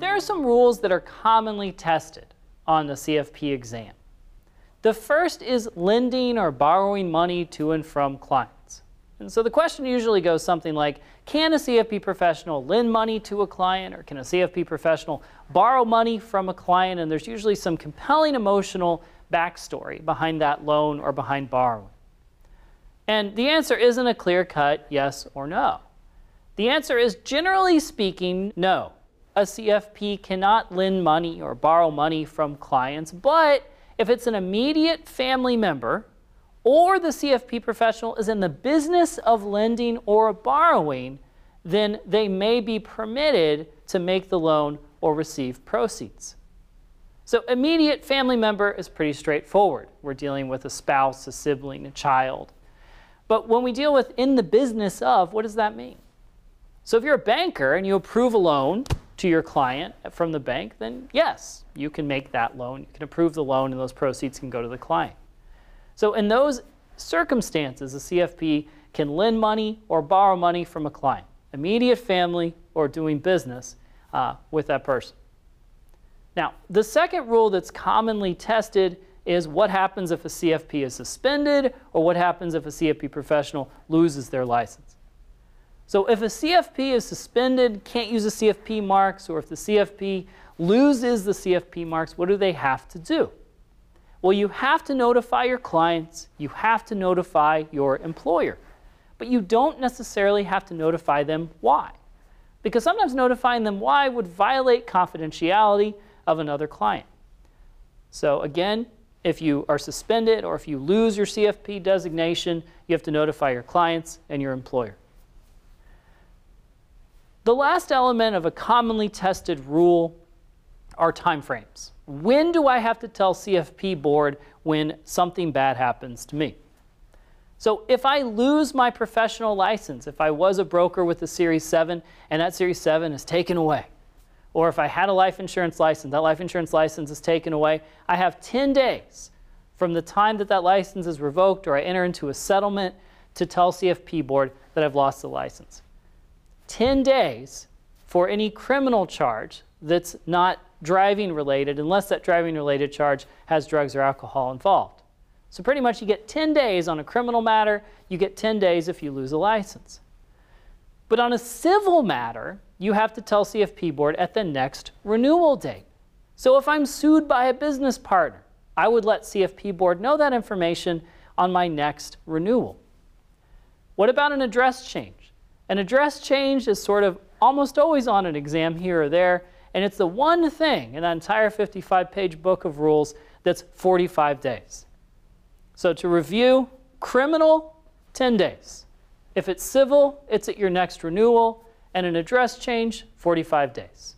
There are some rules that are commonly tested on the CFP exam. The first is lending or borrowing money to and from clients. And so the question usually goes something like, can a CFP professional lend money to a client or can a CFP professional borrow money from a client? And there's usually some compelling emotional backstory behind that loan or behind borrowing. And the answer isn't a clear cut yes or no. The answer is generally speaking, no. A CFP cannot lend money or borrow money from clients, but if it's an immediate family member or the CFP professional is in the business of lending or borrowing, then they may be permitted to make the loan or receive proceeds. So immediate family member is pretty straightforward. We're dealing with a spouse, a sibling, a child. But when we deal with in the business of, what does that mean? So if you're a banker and you approve a loan to your client from the bank, then yes, you can make that loan. You can approve the loan and those proceeds can go to the client. So in those circumstances, a CFP can lend money or borrow money from a client, immediate family or doing business uh, with that person. Now, the second rule that's commonly tested is what happens if a CFP is suspended or what happens if a CFP professional loses their license. So if a CFP is suspended, can't use the CFP marks, or if the CFP loses the CFP marks, what do they have to do? Well, you have to notify your clients, you have to notify your employer, but you don't necessarily have to notify them why. Because sometimes notifying them why would violate confidentiality of another client. So again, if you are suspended or if you lose your CFP designation, you have to notify your clients and your employer. The last element of a commonly tested rule are timeframes. When do I have to tell CFP board when something bad happens to me? So if I lose my professional license, if I was a broker with a Series 7 and that Series 7 is taken away, or if I had a life insurance license, that life insurance license is taken away, I have 10 days from the time that that license is revoked or I enter into a settlement to tell CFP board that I've lost the license. 10 days for any criminal charge that's not driving related unless that driving related charge has drugs or alcohol involved. So pretty much you get 10 days on a criminal matter, you get 10 days if you lose a license. But on a civil matter, you have to tell CFP board at the next renewal date. So if I'm sued by a business partner, I would let CFP board know that information on my next renewal. What about an address change? An address change is sort of almost always on an exam here or there, and it's the one thing in that entire 55-page book of rules that's 45 days. So to review, criminal, 10 days. If it's civil, it's at your next renewal, and an address change, 45 days.